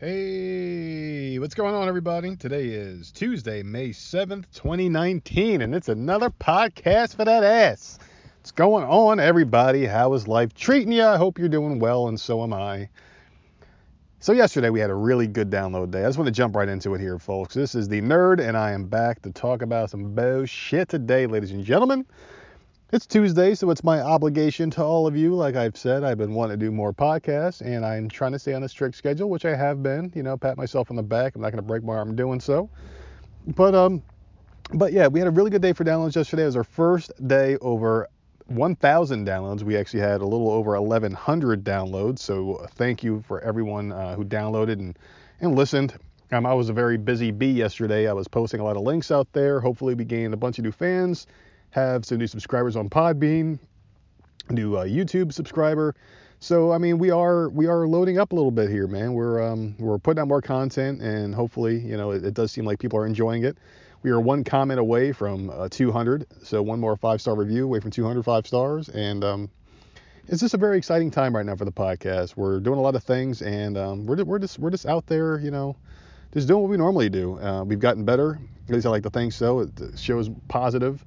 Hey, what's going on, everybody? Today is Tuesday, May 7th, 2019, and it's another podcast for that ass. What's going on, everybody? How is life treating you? I hope you're doing well, and so am I. So, yesterday we had a really good download day. I just want to jump right into it here, folks. This is the nerd, and I am back to talk about some bullshit today, ladies and gentlemen. It's Tuesday, so it's my obligation to all of you. Like I've said, I've been wanting to do more podcasts, and I'm trying to stay on a strict schedule, which I have been. You know, pat myself on the back. I'm not going to break my arm doing so. But um, but yeah, we had a really good day for downloads yesterday. It was our first day over 1,000 downloads. We actually had a little over 1,100 downloads. So thank you for everyone uh, who downloaded and and listened. Um, I was a very busy bee yesterday. I was posting a lot of links out there. Hopefully, we gained a bunch of new fans have some new subscribers on Podbean, new uh, YouTube subscriber. So I mean, we are we are loading up a little bit here, man. We're um, we're putting out more content, and hopefully, you know, it, it does seem like people are enjoying it. We are one comment away from uh, 200, so one more five star review away from 200 five stars, and um, it's just a very exciting time right now for the podcast. We're doing a lot of things, and um, we're we're just we're just out there, you know, just doing what we normally do. Uh, we've gotten better. At least I like to think so. It shows positive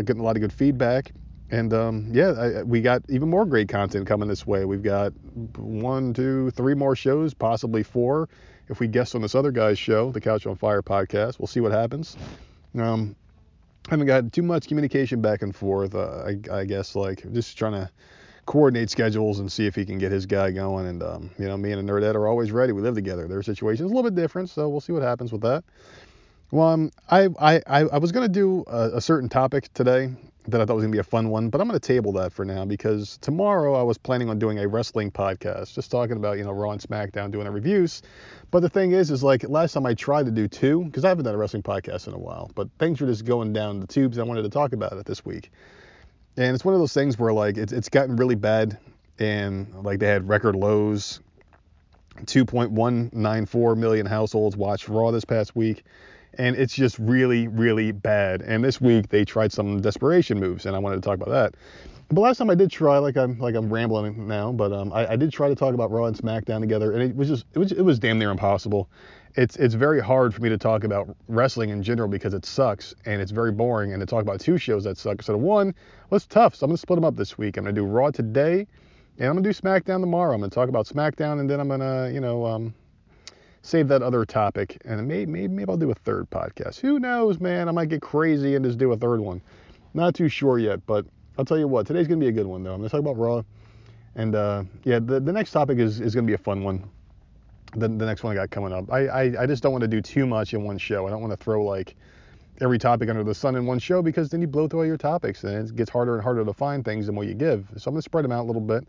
getting a lot of good feedback. And um, yeah, I, we got even more great content coming this way. We've got one, two, three more shows, possibly four. If we guest on this other guy's show, the Couch on Fire podcast, we'll see what happens. Um, haven't got too much communication back and forth. Uh, I, I, guess like just trying to coordinate schedules and see if he can get his guy going. And um, you know, me and a nerdette are always ready. We live together. Their situation is a little bit different, so we'll see what happens with that. Well, um, I, I, I was going to do a, a, certain topic today that I thought was going to be a fun one, but I'm going to table that for now because tomorrow I was planning on doing a wrestling podcast, just talking about, you know, Raw and SmackDown, doing the reviews. But the thing is, is like last time I tried to do two, because I haven't done a wrestling podcast in a while, but things were just going down the tubes. I wanted to talk about it this week. And it's one of those things where like it's, it's gotten really bad and like they had record lows. 2.194 million households watched Raw this past week and it's just really, really bad. And this week they tried some desperation moves, and I wanted to talk about that. But last time I did try, like I'm like I'm rambling now, but um, I, I did try to talk about Raw and SmackDown together, and it was just it was it was damn near impossible. It's it's very hard for me to talk about wrestling in general because it sucks and it's very boring, and to talk about two shows that suck instead of one, well, tough. So I'm gonna split them up this week. I'm gonna do Raw today, and I'm gonna do SmackDown tomorrow. I'm gonna talk about SmackDown, and then I'm gonna you know um, save that other topic, and maybe, maybe maybe I'll do a third podcast. Who knows, man? I might get crazy and just do a third one. Not too sure yet, but I'll tell you what. Today's gonna be a good one though. I'm gonna talk about Raw, and uh, yeah, the the next topic is is gonna be a fun one. The, the next one I got coming up. I, I I just don't want to do too much in one show. I don't want to throw like every topic under the sun in one show because then you blow through all your topics and it gets harder and harder to find things than what you give. So I'm gonna spread them out a little bit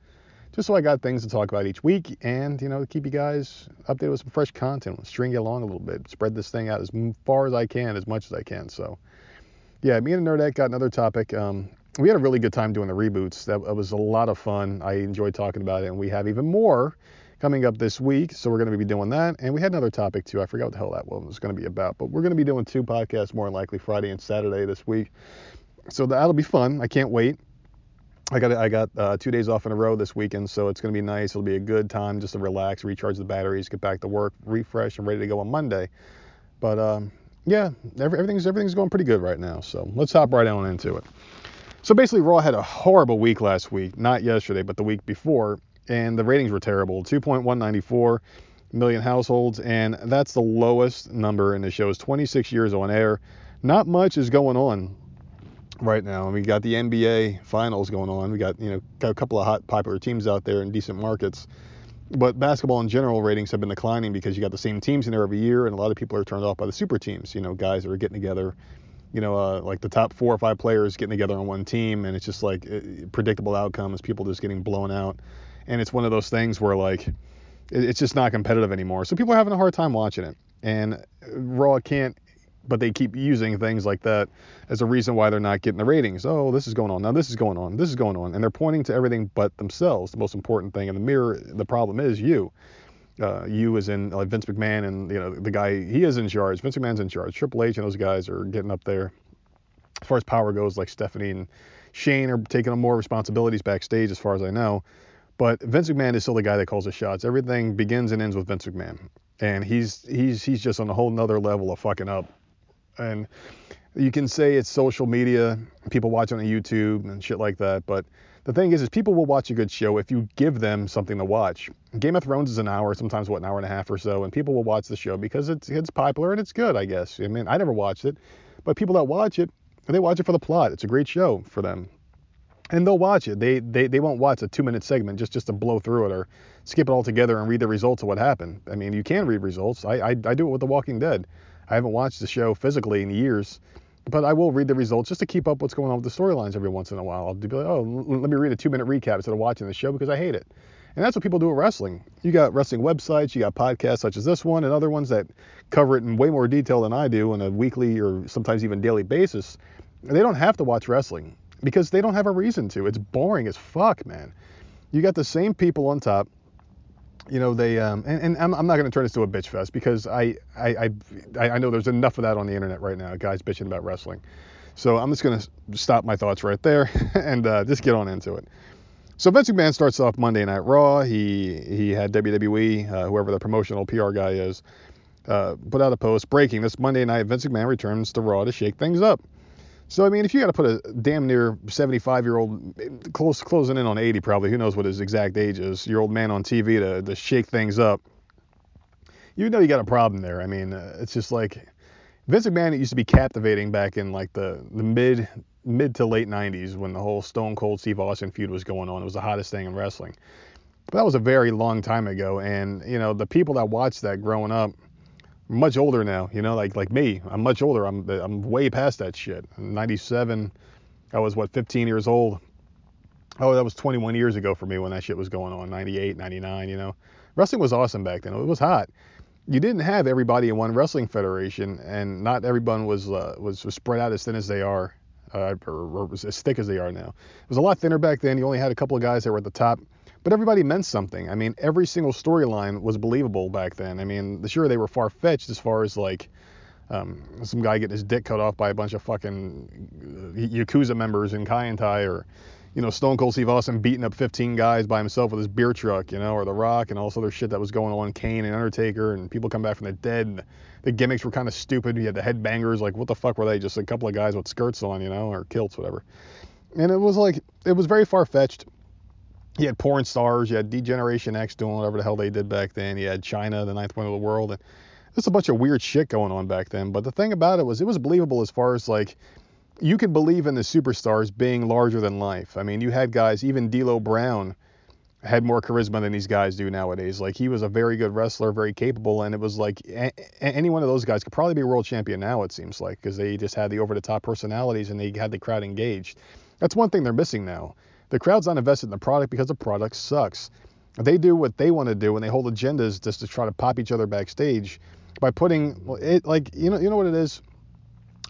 just so I got things to talk about each week and, you know, keep you guys updated with some fresh content, string you along a little bit, spread this thing out as far as I can, as much as I can. So, yeah, me and Nerdette got another topic. Um, we had a really good time doing the reboots. That, was a lot of fun. I enjoyed talking about it, and we have even more coming up this week. So we're going to be doing that. And we had another topic too. I forgot what the hell that one was going to be about, but we're going to be doing two podcasts more than likely Friday and Saturday this week. So that'll be fun. I can't wait. I got I got uh, two days off in a row this weekend, so it's going to be nice. It'll be a good time just to relax, recharge the batteries, get back to work, refresh, and ready to go on Monday. But um, yeah, every, everything's everything's going pretty good right now. So let's hop right on into it. So basically, Raw had a horrible week last week, not yesterday, but the week before, and the ratings were terrible. 2.194 million households, and that's the lowest number in the show's 26 years on air. Not much is going on right now. And we got the NBA finals going on. We got, you know, got a couple of hot popular teams out there in decent markets. But basketball in general ratings have been declining because you got the same teams in there every year, and a lot of people are turned off by the super teams. You know, guys that are getting together, you know, uh, like the top four or five players getting together on one team, and it's just like uh, predictable outcomes, people just getting blown out, and it's one of those things where like it's just not competitive anymore. So people are having a hard time watching it, and Raw can't but they keep using things like that as a reason why they're not getting the ratings. Oh, this is going on. Now this is going on. This is going on. And they're pointing to everything but themselves. The most important thing in the mirror, the problem is you. Uh, you as in like Vince McMahon and you know the guy he is in charge. Vince McMahon's in charge. Triple H and those guys are getting up there. As far as power goes, like Stephanie and Shane are taking on more responsibilities backstage, as far as I know. But Vince McMahon is still the guy that calls the shots. Everything begins and ends with Vince McMahon and he's he's he's just on a whole nother level of fucking up. And you can say it's social media, people watch on YouTube and shit like that, but the thing is, is people will watch a good show if you give them something to watch. Game of Thrones is an hour, sometimes what an hour and a half or so, and people will watch the show because it's it's popular and it's good, I guess. I mean, I never watched it, but people that watch it, they watch it for the plot. It's a great show for them and they'll watch it. They, they they won't watch a two minute segment just just to blow through it or skip it all together and read the results of what happened. I mean, you can read results. I I, I do it with The Walking Dead. I haven't watched the show physically in years, but I will read the results just to keep up what's going on with the storylines every once in a while. I'll be like, oh, let me read a two minute recap instead of watching the show because I hate it. And that's what people do with wrestling. You got wrestling websites, you got podcasts such as this one, and other ones that cover it in way more detail than I do on a weekly or sometimes even daily basis. They don't have to watch wrestling because they don't have a reason to. It's boring as fuck, man. You got the same people on top. You know they um, and, and I'm, I'm not going to turn this to a bitch fest because I, I I I know there's enough of that on the internet right now, guys bitching about wrestling. So I'm just going to stop my thoughts right there and uh, just get on into it. So Vince McMahon starts off Monday Night Raw. He he had WWE, uh, whoever the promotional PR guy is, uh, put out a post breaking this Monday night. Vince McMahon returns to Raw to shake things up. So I mean, if you got to put a damn near 75 year old, close closing in on 80 probably, who knows what his exact age is, your old man on TV to to shake things up, you know you got a problem there. I mean, uh, it's just like Vince McMahon used to be captivating back in like the the mid mid to late 90s when the whole Stone Cold Steve Austin feud was going on. It was the hottest thing in wrestling. But that was a very long time ago, and you know the people that watched that growing up much older now, you know, like like me. I'm much older. I'm I'm way past that shit. 97. I was what 15 years old. Oh, that was 21 years ago for me when that shit was going on. 98, 99. You know, wrestling was awesome back then. It was hot. You didn't have everybody in one wrestling federation, and not everyone was uh, was, was spread out as thin as they are, uh, or, or as thick as they are now. It was a lot thinner back then. You only had a couple of guys that were at the top but everybody meant something. I mean, every single storyline was believable back then. I mean, sure they were far fetched as far as like um, some guy getting his dick cut off by a bunch of fucking uh, yakuza members in Kaientai, or you know Stone Cold Steve Austin beating up 15 guys by himself with his beer truck, you know, or The Rock and all this other shit that was going on, Kane and Undertaker, and people come back from the dead. And the gimmicks were kind of stupid. You had the headbangers, like what the fuck were they? Just a couple of guys with skirts on, you know, or kilts, whatever. And it was like it was very far fetched you had porn stars, you had D-Generation X doing whatever the hell they did back then. You had Chyna, the ninth wonder of the world, and there's a bunch of weird shit going on back then. But the thing about it was, it was believable as far as like you could believe in the superstars being larger than life. I mean, you had guys, even D'Lo Brown had more charisma than these guys do nowadays. Like he was a very good wrestler, very capable, and it was like a- any one of those guys could probably be a world champion now. It seems like because they just had the over-the-top personalities and they had the crowd engaged. That's one thing they're missing now. The crowd's not invested in the product because the product sucks. They do what they want to do and they hold agendas just to try to pop each other backstage by putting it like you know you know what it is.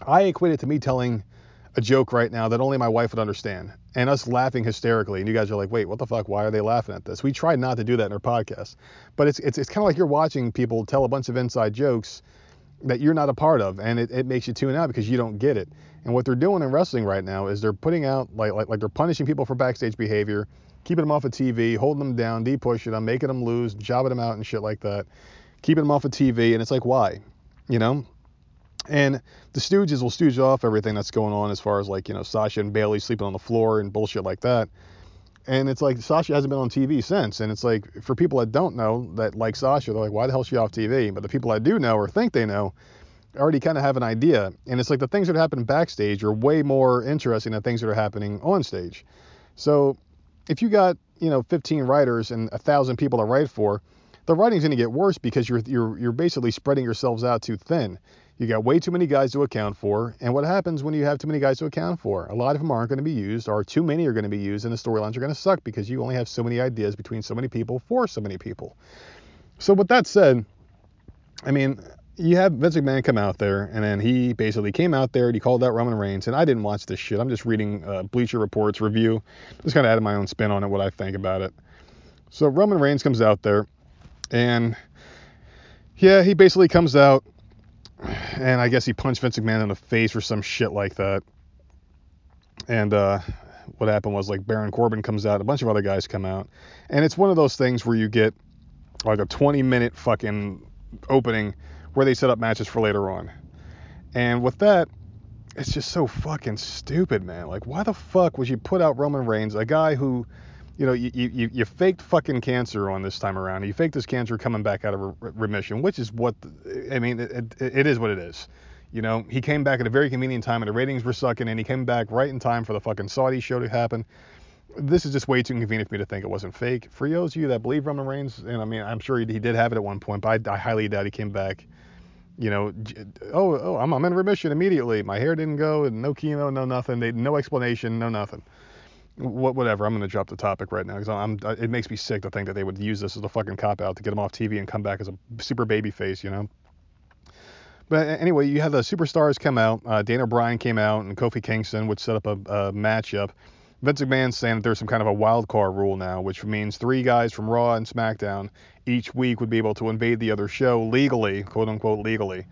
I equate it to me telling a joke right now that only my wife would understand and us laughing hysterically and you guys are like wait what the fuck why are they laughing at this we try not to do that in our podcast but it's it's, it's kind of like you're watching people tell a bunch of inside jokes that you're not a part of and it, it makes you tune out because you don't get it and what they're doing in wrestling right now is they're putting out like like, like they're punishing people for backstage behavior, keeping them off of TV, holding them down, de-pushing them, making them lose, jobbing them out and shit like that, keeping them off of TV, and it's like why, you know? And the Stooges will stooge off everything that's going on as far as like you know Sasha and Bayley sleeping on the floor and bullshit like that. And it's like Sasha hasn't been on TV since, and it's like for people that don't know that like Sasha, they're like, why the hell is she off TV? But the people that do know or think they know, already kind of have an idea. And it's like the things that happen backstage are way more interesting than things that are happening on stage. So if you got, you know, 15 writers and a thousand people to write for, the writing's going to get worse because you're you're you're basically spreading yourselves out too thin. You got way too many guys to account for, and what happens when you have too many guys to account for? A lot of them aren't going to be used, or too many are going to be used, and the storylines are going to suck because you only have so many ideas between so many people for so many people. So with that said, I mean, you have Vince McMahon come out there, and then he basically came out there and he called out Roman Reigns. And I didn't watch this shit. I'm just reading uh, Bleacher Report's review, just kind of adding my own spin on it, what I think about it. So Roman Reigns comes out there, and yeah, he basically comes out, and I guess he punched Vince McMahon in the face or some shit like that. And uh, what happened was like Baron Corbin comes out, a bunch of other guys come out, and it's one of those things where you get like a 20 minute fucking opening where they set up matches for later on. And with that, it's just so fucking stupid, man. Like, why the fuck would you put out Roman Reigns, a guy who, you know, you, you, you faked fucking cancer on this time around. You faked this cancer coming back out of re- remission, which is what, I mean, it, it, it is what it is. You know, he came back at a very convenient time and the ratings were sucking, and he came back right in time for the fucking Saudi show to happen. This is just way too convenient for me to think it wasn't fake. For those of you that believe Roman Reigns, and I mean, I'm sure he, he did have it at one point, but I, I highly doubt he came back you know, oh, oh, I'm, I'm in remission immediately. My hair didn't go, and no chemo, no nothing. They, no explanation, no nothing. What, whatever. I'm gonna drop the topic right now because I'm. It makes me sick to think that they would use this as a fucking cop out to get him off TV and come back as a super baby face, you know. But anyway, you had the superstars come out. Uh, Bryan came out, and Kofi Kingston, which set up a, a matchup. Vince McMahon's saying that there's some kind of a wild card rule now, which means three guys from Raw and SmackDown each week would be able to invade the other show legally, quote unquote legally,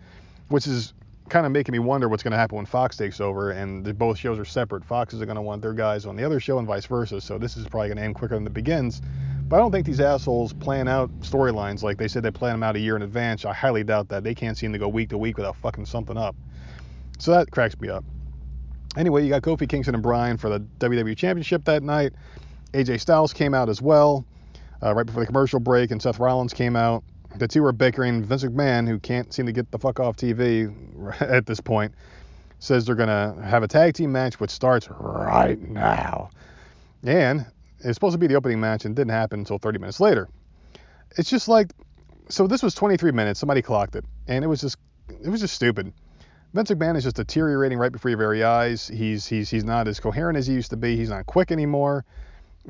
which is kind of making me wonder what's going to happen when Fox takes over and both shows are separate. Fox is going to want their guys on the other show and vice versa. So this is probably going to end quicker than it begins. But I don't think these assholes plan out storylines like they said they plan them out a year in advance. I highly doubt that. They can't seem to go week to week without fucking something up. So that cracks me up. Anyway, you got Kofi Kingston and Bryan for the WWE Championship that night. AJ Styles came out as well uh, right before the commercial break, and Seth Rollins came out. The two were bickering. Vince McMahon, who can't seem to get the fuck off TV at this point, says they're gonna have a tag team match which starts right now. And it's supposed to be the opening match and didn't happen until 30 minutes later. It's just like, so this was 23 minutes. Somebody clocked it, and it was just, it was just stupid. Vince McMahon is just deteriorating right before your very eyes. He's he's he's not as coherent as he used to be. He's not quick anymore.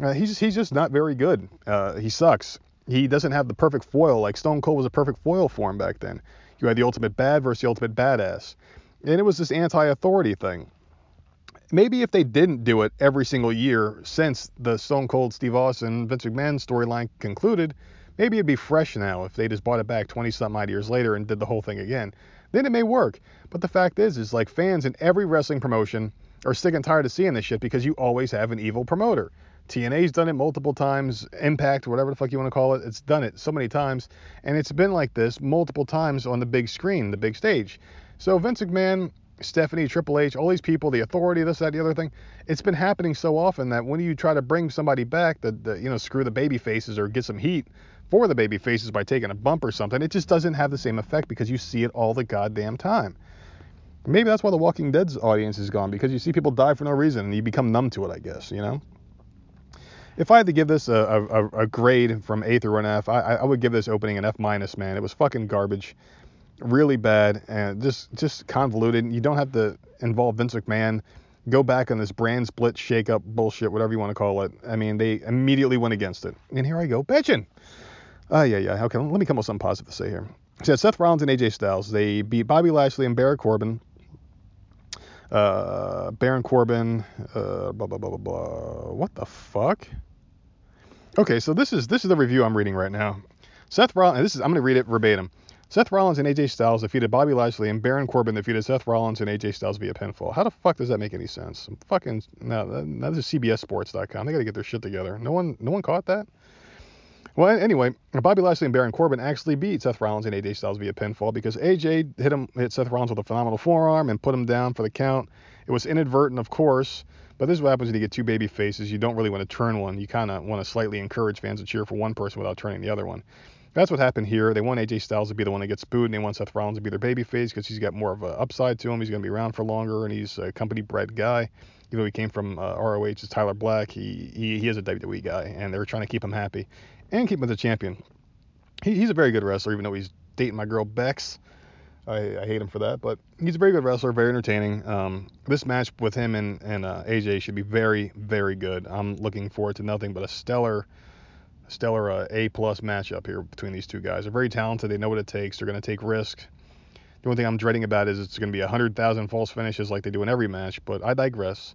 Uh, he's he's just not very good. Uh, he sucks. He doesn't have the perfect foil. Like Stone Cold was a perfect foil for him back then. You had the ultimate bad versus the ultimate badass, and it was this anti-authority thing. Maybe if they didn't do it every single year since the Stone Cold Steve Austin Vince McMahon storyline concluded, maybe it'd be fresh now if they just bought it back 20 something odd years later and did the whole thing again. Then it may work. But the fact is, is like fans in every wrestling promotion are sick and tired of seeing this shit because you always have an evil promoter. TNA's done it multiple times. Impact, whatever the fuck you want to call it, it's done it so many times. And it's been like this multiple times on the big screen, the big stage. So Vince McMahon, Stephanie, Triple H, all these people, the authority, this, that, the other thing, it's been happening so often that when you try to bring somebody back that, you know, screw the baby faces or get some heat for the baby faces by taking a bump or something, it just doesn't have the same effect because you see it all the goddamn time. Maybe that's why The Walking Dead's audience is gone because you see people die for no reason and you become numb to it, I guess, you know? If I had to give this a, a, a grade from A through an F, I, I would give this opening an F minus. Man, it was fucking garbage, really bad, and just just convoluted. You don't have to involve Vince McMahon. Go back on this brand split shake-up bullshit, whatever you want to call it. I mean, they immediately went against it, and here I go bitching. Ah, yeah, yeah. Okay, let me come up with something positive to say here. So Seth Rollins and AJ Styles, they beat Bobby Lashley and Baron Corbin. Uh, Baron Corbin, uh, blah blah blah blah blah. What the fuck? Okay, so this is this is the review I'm reading right now. Seth Rollins, this is I'm going to read it verbatim. Seth Rollins and AJ Styles defeated Bobby Lashley, and Baron Corbin defeated Seth Rollins and AJ Styles via pinfall. How the fuck does that make any sense? Fucking no, that, this is CBSSports.com. They got to get their shit together. No one, no one caught that. Well, anyway, Bobby Lashley and Baron Corbin actually beat Seth Rollins and AJ Styles via pinfall because AJ hit him, hit Seth Rollins with a phenomenal forearm and put him down for the count. It was inadvertent, of course, but this is what happens when you get two baby faces. You don't really want to turn one. You kind of want to slightly encourage fans to cheer for one person without turning the other one. That's what happened here. They want AJ Styles to be the one that gets booed, and they want Seth Rollins to be their baby face because he's got more of an upside to him. He's going to be around for longer, and he's a company bred guy. Even though he came from uh, ROH as Tyler Black, he, he he is a WWE guy, and they're trying to keep him happy and keep him as a champion. He, he's a very good wrestler, even though he's dating my girl Bex. I, I, hate him for that, but he's a very good wrestler, very entertaining. Um, this match with him and, and uh, AJ should be very, very good. I'm looking forward to nothing but a stellar, stellar uh, A plus matchup here between these two guys. They're very talented. They know what it takes. They're going to take risk. The only thing I'm dreading about is it's going to be 100,000 false finishes like they do in every match, but I digress.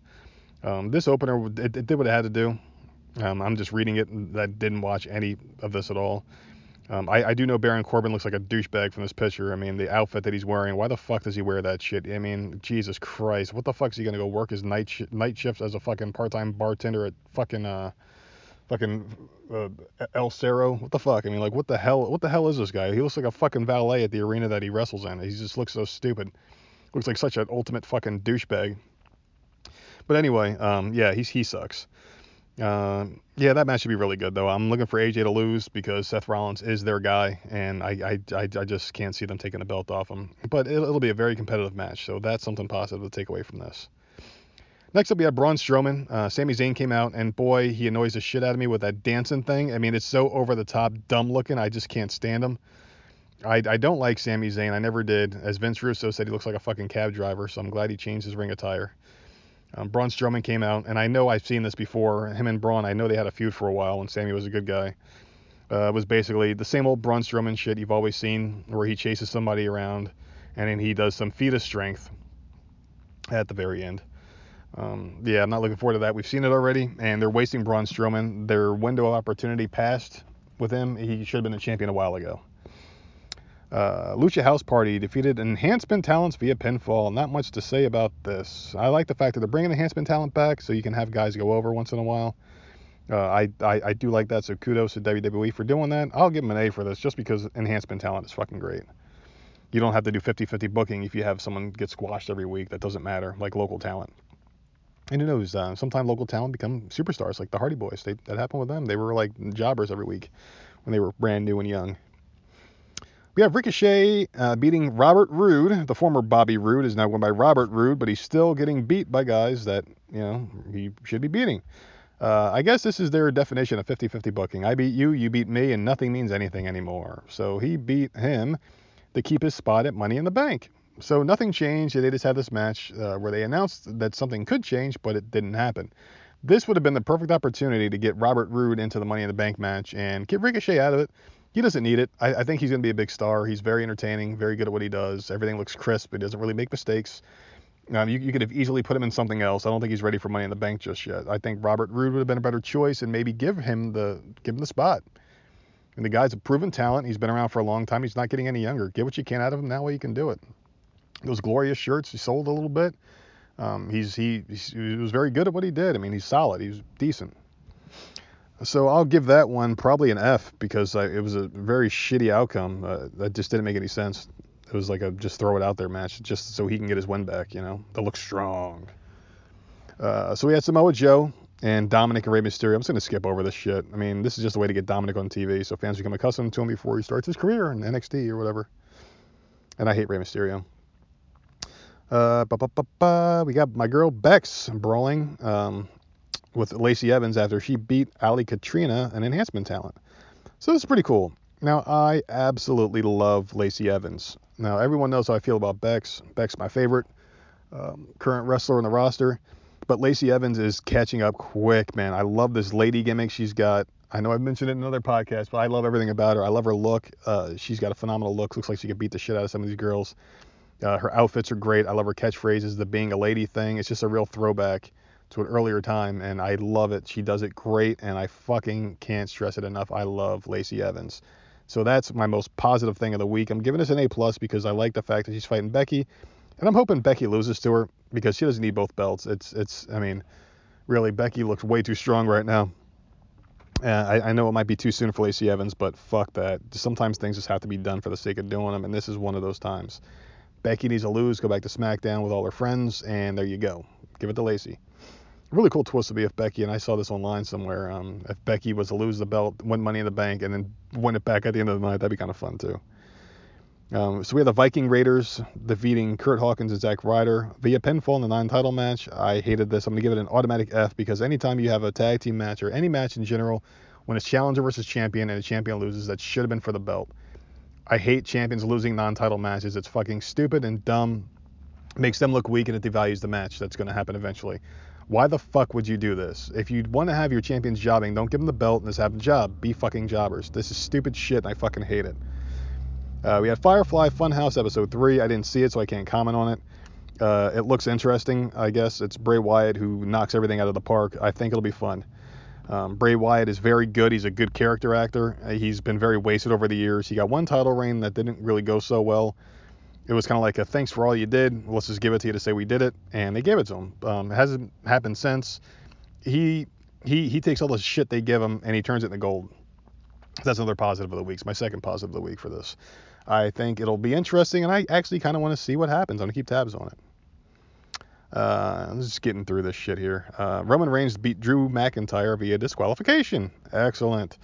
Um, this opener, it, it, did what it had to do. Um, I'm just reading it. and I didn't watch any of this at all. Um, I, I, do know Baron Corbin looks like a douchebag from this picture. I mean, the outfit that he's wearing. Why the fuck does he wear that shit? I mean, Jesus Christ, what the fuck is he gonna go work his night sh- night shifts as a fucking part-time bartender at fucking uh, fucking uh, El Cerro. What the fuck? I mean, like, what the hell? What the hell is this guy? He looks like a fucking valet at the arena that he wrestles in. He just looks so stupid. Looks like such an ultimate fucking douchebag. But anyway, um, yeah, he's he sucks. Uh, yeah, that match should be really good though. I'm looking for AJ to lose because Seth Rollins is their guy, and I I, I, I just can't see them taking the belt off him. But it'll, it'll be a very competitive match, so that's something positive to take away from this. Next up, we have Braun Strowman. Uh, Sami Zayn came out, and boy, he annoys the shit out of me with that dancing thing. I mean, it's so over the top, dumb looking. I just can't stand him. I, I don't like Sami Zayn. I never did. As Vince Russo said, he looks like a fucking cab driver, so I'm glad he changed his ring attire. Um, Braun Strowman came out, and I know I've seen this before. Him and Braun, I know they had a feud for a while when Sami was a good guy. Uh, was basically the same old Braun Strowman shit you've always seen, where he chases somebody around, and then he does some feat of strength at the very end. Um, yeah, I'm not looking forward to that. We've seen it already, and they're wasting Braun Strowman. Their window of opportunity passed with him. He should have been a champion a while ago. Uh, Lucha House Party defeated Enhancement Talents via pinfall. Not much to say about this. I like the fact that they're bringing Enhancement Talent back so you can have guys go over once in a while. Uh, I, I, I do like that, so kudos to WWE for doing that. I'll give them an A for this just because Enhancement Talent is fucking great. You don't have to do 50 50 booking if you have someone get squashed every week. That doesn't matter, like local talent. And who knows? Uh, sometimes local talent become superstars, like the Hardy Boys. They, that happened with them. They were like jobbers every week when they were brand new and young. We have Ricochet uh, beating Robert Roode. The former Bobby Roode is now won by Robert Roode, but he's still getting beat by guys that you know he should be beating. Uh, I guess this is their definition of 50-50 booking. I beat you, you beat me, and nothing means anything anymore. So he beat him to keep his spot at Money in the Bank. So nothing changed. They just had this match uh, where they announced that something could change, but it didn't happen. This would have been the perfect opportunity to get Robert Roode into the Money in the Bank match and get Ricochet out of it he doesn't need it. I, I think he's going to be a big star. He's very entertaining, very good at what he does. Everything looks crisp. He doesn't really make mistakes. Um, you, you, could have easily put him in something else. I don't think he's ready for Money in the Bank just yet. I think Robert Roode would have been a better choice, and maybe give him the give him the spot. And the guy's a proven talent. He's been around for a long time. He's not getting any younger. Get what you can out of him. That way you can do it. Those glorious shirts he sold a little bit. Um, he's he, he was very good at what he did. I mean, he's solid. He's decent. So I'll give that one probably an F because I, it was a very shitty outcome. Uh, that just didn't make any sense. It was like a just throw it out there match just so he can get his win back, you know. That looks strong. Uh, so we had Samoa Joe and Dominic and Rey Mysterio. I'm just gonna skip over this shit. I mean, this is just a way to get Dominic on TV so fans become accustomed to him before he starts his career in NXT or whatever. And I hate Rey Mysterio. Uh, we got my girl Bex brawling. Um, with Lacey Evans after she beat Ali Katrina, an enhancement talent. So this is pretty cool. Now, I absolutely love Lacey Evans. Now, everyone knows how I feel about Bex. Bex my favorite um, current wrestler on the roster. But Lacey Evans is catching up quick, man. I love this lady gimmick she's got. I know I've mentioned it in another podcast, but I love everything about her. I love her look. Uh, she's got a phenomenal look. Looks like she could beat the shit out of some of these girls. Uh, her outfits are great. I love her catchphrases, the being a lady thing. It's just a real throwback to an earlier time, and I love it. She does it great, and I fucking can't stress it enough. I love Lacey Evans. So that's my most positive thing of the week. I'm giving this an A plus because I like the fact that she's fighting Becky, and I'm hoping Becky loses to her because she doesn't need both belts. It's it's I mean, really Becky looks way too strong right now. Uh, I, I know it might be too soon for Lacey Evans, but fuck that. Sometimes things just have to be done for the sake of doing them, and this is one of those times. Becky needs to lose, go back to SmackDown with all her friends, and there you go. Give it to Lacey really cool twist to be if Becky, and I saw this online somewhere, um, if Becky was to lose the belt, win Money in the Bank, and then win it back at the end of the night, that'd be kind of fun too. Um, so we have the Viking Raiders defeating Kurt Hawkins and Zack Ryder via pinfall in the non-title match. I hated this. I'm gonna give it an automatic F because anytime you have a tag team match or any match in general, when it's challenger versus champion and a champion loses, that should have been for the belt. I hate champions losing non-title matches. It's fucking stupid and dumb. Makes them look weak and it devalues the match that's to happen eventually. Why the fuck would you do this? If you want to have your champions jobbing, don't give them the belt and just have job. Be fucking jobbers. This is stupid shit and I fucking hate it. Uh, we had Firefly Funhouse episode 3. I didn't see it, so I can't comment on it. Uh, it looks interesting, I guess. It's Bray Wyatt who knocks everything out of the park. I think it'll be fun. Um, Bray Wyatt is very good. He's a good character actor. Uh, he's been very wasted over the years. He got one title reign that didn't really go so well it was kind of like a thanks for all you did. Let's just give it to you to say we did it, and they gave it to him. Um, it hasn't happened since. He he he takes all the shit they give him and he turns it into gold. That's another positive of the week. It's my second positive of the week for this. I think it'll be interesting, and I actually kind of want to see what happens. I'm gonna keep tabs on it. Uh, I'm just getting through this shit here. Uh, Roman Reigns beat Drew McIntyre via disqualification. Excellent.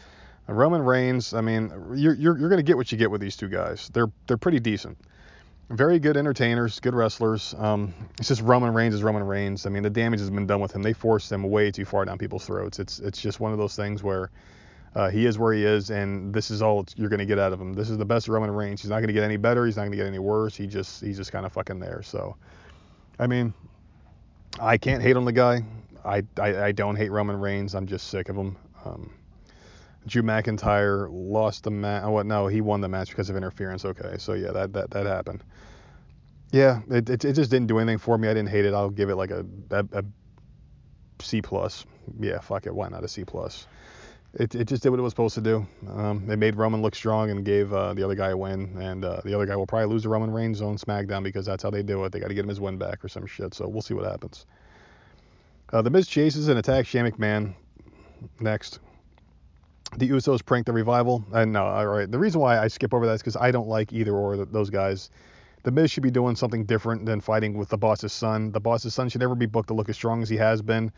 Roman Reigns. I mean, you're you're, you're gonna get what you get with these two guys. They're they're pretty decent. Very good entertainers, good wrestlers. Um, it's just Roman Reigns is Roman Reigns. I mean, the damage has been done with him. They forced him way too far down people's throats. It's it's just one of those things where uh, he is where he is, and this is all you're going to get out of him. This is the best Roman Reigns. He's not going to get any better. He's not going to get any worse. He just he's just kind of fucking there. So, I mean, I can't hate on the guy. I, I, I don't hate Roman Reigns. I'm just sick of him. Um, Drew McIntyre lost the match. Oh, what? No, he won the match because of interference. Okay, so yeah, that that that happened. Yeah, it, it, it just didn't do anything for me. I didn't hate it. I'll give it like a, a, a C plus. Yeah, fuck it. Why not a C plus? It, it just did what it was supposed to do. Um, it made Roman look strong and gave uh, the other guy a win. And uh, the other guy will probably lose to Roman Reigns on SmackDown because that's how they do it. They got to get him his win back or some shit. So we'll see what happens. Uh, the Miz chases and attacks Shane McMahon. Next. The Usos prank the revival. And no, all right. The reason why I skip over that is because I don't like either or those guys. The Miz should be doing something different than fighting with the boss's son. The boss's son should never be booked to look as strong as he has been.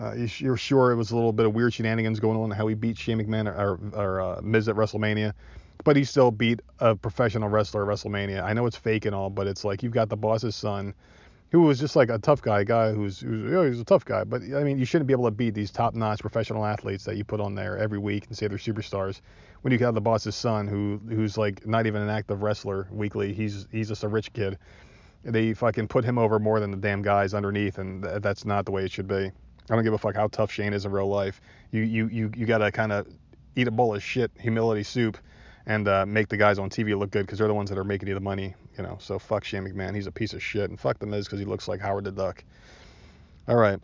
Uh, you're sure it was a little bit of weird shenanigans going on how he beat Shane McMahon or, or uh, Miz at WrestleMania, but he still beat a professional wrestler at WrestleMania. I know it's fake and all, but it's like you've got the boss's son, who was just like a tough guy, a guy who's, who's you know, he's a tough guy, but I mean you shouldn't be able to beat these top-notch professional athletes that you put on there every week and say they're superstars when you have the boss's son who who's like not even an active wrestler weekly. He's he's just a rich kid. They fucking put him over more than the damn guys underneath, and th- that's not the way it should be. I don't give a fuck how tough Shane is in real life. You you you you gotta kind of eat a bowl of shit humility soup and uh, make the guys on TV look good because they're the ones that are making you the money, you know. So fuck Shane McMahon, he's a piece of shit, and fuck the Miz because he looks like Howard the Duck. All right,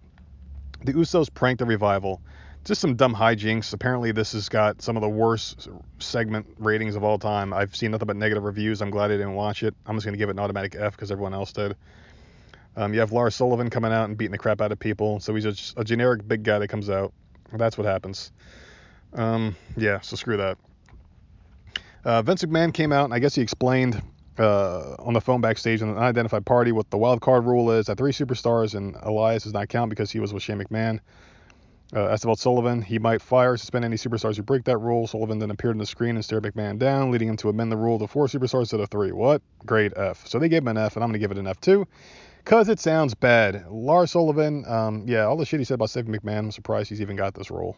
the Usos pranked the revival. Just some dumb hijinks. Apparently, this has got some of the worst segment ratings of all time. I've seen nothing but negative reviews. I'm glad I didn't watch it. I'm just gonna give it an automatic F because everyone else did. Um, you have Lars Sullivan coming out and beating the crap out of people. So he's a, a generic big guy that comes out. That's what happens. Um, yeah, so screw that. Uh, Vince McMahon came out and I guess he explained uh, on the phone backstage in an unidentified party what the wild card rule is that three superstars and Elias does not count because he was with Shane McMahon. Uh, asked about Sullivan, he might fire or suspend any superstars who break that rule. Sullivan then appeared on the screen and stared McMahon down, leading him to amend the rule to four superstars instead of three. What? Great F. So they gave him an F, and I'm going to give it an F too. Because it sounds bad. Lars Sullivan, um, yeah, all the shit he said about Stephanie McMahon, I'm surprised he's even got this role.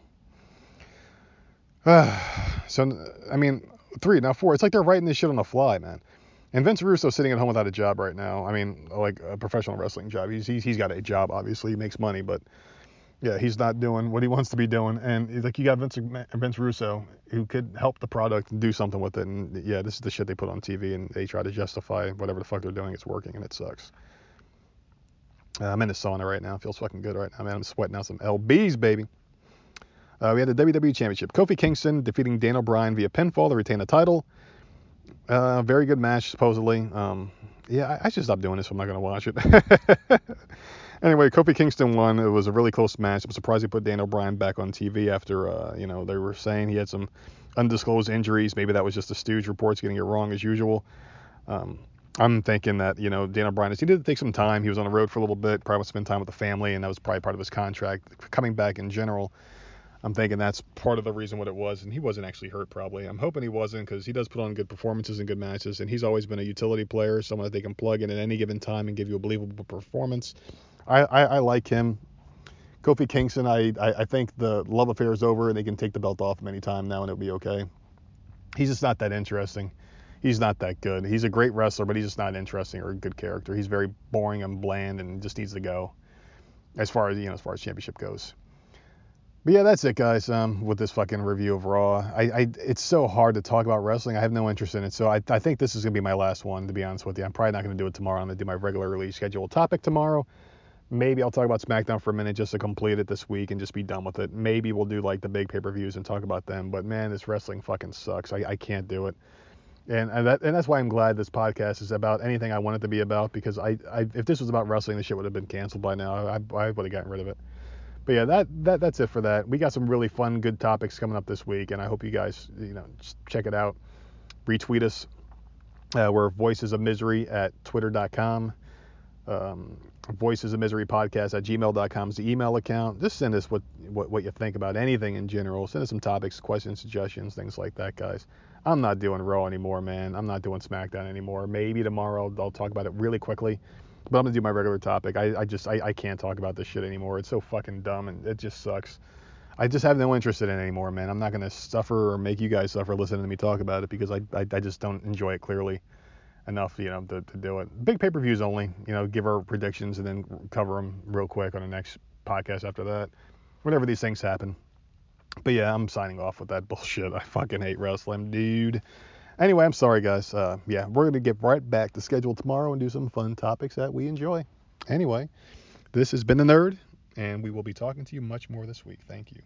so, I mean, three, now four. It's like they're writing this shit on the fly, man. And Vince Russo sitting at home without a job right now. I mean, like a professional wrestling job. He's, he's, he's got a job, obviously. He makes money, but yeah, he's not doing what he wants to be doing. And like you got Vince, Vince Russo who could help the product and do something with it. And yeah, this is the shit they put on TV and they try to justify whatever the fuck they're doing. It's working and it sucks. Uh, I'm in the sauna right now. Feels fucking good right now, man. I'm sweating out some lbs, baby. Uh, we had the WWE Championship. Kofi Kingston defeating Daniel Bryan via pinfall to retain the title. Uh, very good match, supposedly. Um, yeah, I, I, should stop doing this. I'm not going to watch it. anyway, Kofi Kingston won. It was a really close match. I'm surprised he put Daniel Bryan back on TV after, uh, you know, they were saying he had some undisclosed injuries. Maybe that was just the Stooge reports getting it wrong as usual. Um, I'm thinking that, you know, Daniel Bryan, he did take some time. He was on the road for a little bit, probably spend time with the family, and that was probably part of his contract. Coming back in general, I'm thinking that's part of the reason what it was, and he wasn't actually hurt probably. I'm hoping he wasn't because he does put on good performances and good matches, and he's always been a utility player, someone that they can plug in at any given time and give you a believable performance. I, I, I like him. Kofi Kingston, I, I, I think the love affair is over, and they can take the belt off him anytime now, and it'll be okay. He's just not that interesting he's not that good. He's a great wrestler, but he's just not interesting or a good character. He's very boring and bland and just needs to go as far as you know as far as championship goes. But yeah, that's it, guys. Um, with this fucking review of Raw, I, I, it's so hard to talk about wrestling. I have no interest in it, so I, I think this is gonna be my last one. To be honest with you, I'm probably not gonna do it tomorrow. I'm gonna do my regularly scheduled topic tomorrow. Maybe I'll talk about SmackDown for a minute just to complete it this week and just be done with it. Maybe we'll do like the big pay-per-views and talk about them. But man, this wrestling fucking sucks. I, I can't do it and and, that, and that's why I'm glad this podcast is about anything I want it to be about because I, I if this was about wrestling, the shit would have been canceled by now. I, I would have gotten rid of it. But yeah, that, that that's it for that. We got some really fun, good topics coming up this week, and I hope you guys, you know, check it out. Retweet us. Uh, we're Voices of Misery at twitter.com. Um, Voices of Misery podcast at gmail.com is the email account. Just send us what, what, what you think about anything in general. Send us some topics, questions, suggestions, things like that, guys. I'm not doing Raw anymore, man. I'm not doing SmackDown anymore. Maybe tomorrow I'll talk about it really quickly. But I'm gonna do my regular topic. I, I just I, I can't talk about this shit anymore. It's so fucking dumb and it just sucks. I just have no interest in it anymore, man. I'm not gonna suffer or make you guys suffer listening to me talk about it because I I, I just don't enjoy it clearly enough, you know, to, to do it. Big pay-per-views only, you know, give our predictions and then cover them real quick on the next podcast after that. Whenever these things happen. But yeah, I'm signing off with that bullshit. I fucking hate wrestling, dude. Anyway, I'm sorry, guys. Uh, yeah, we're going to get right back to schedule tomorrow and do some fun topics that we enjoy. Anyway, this has been The Nerd, and we will be talking to you much more this week. Thank you.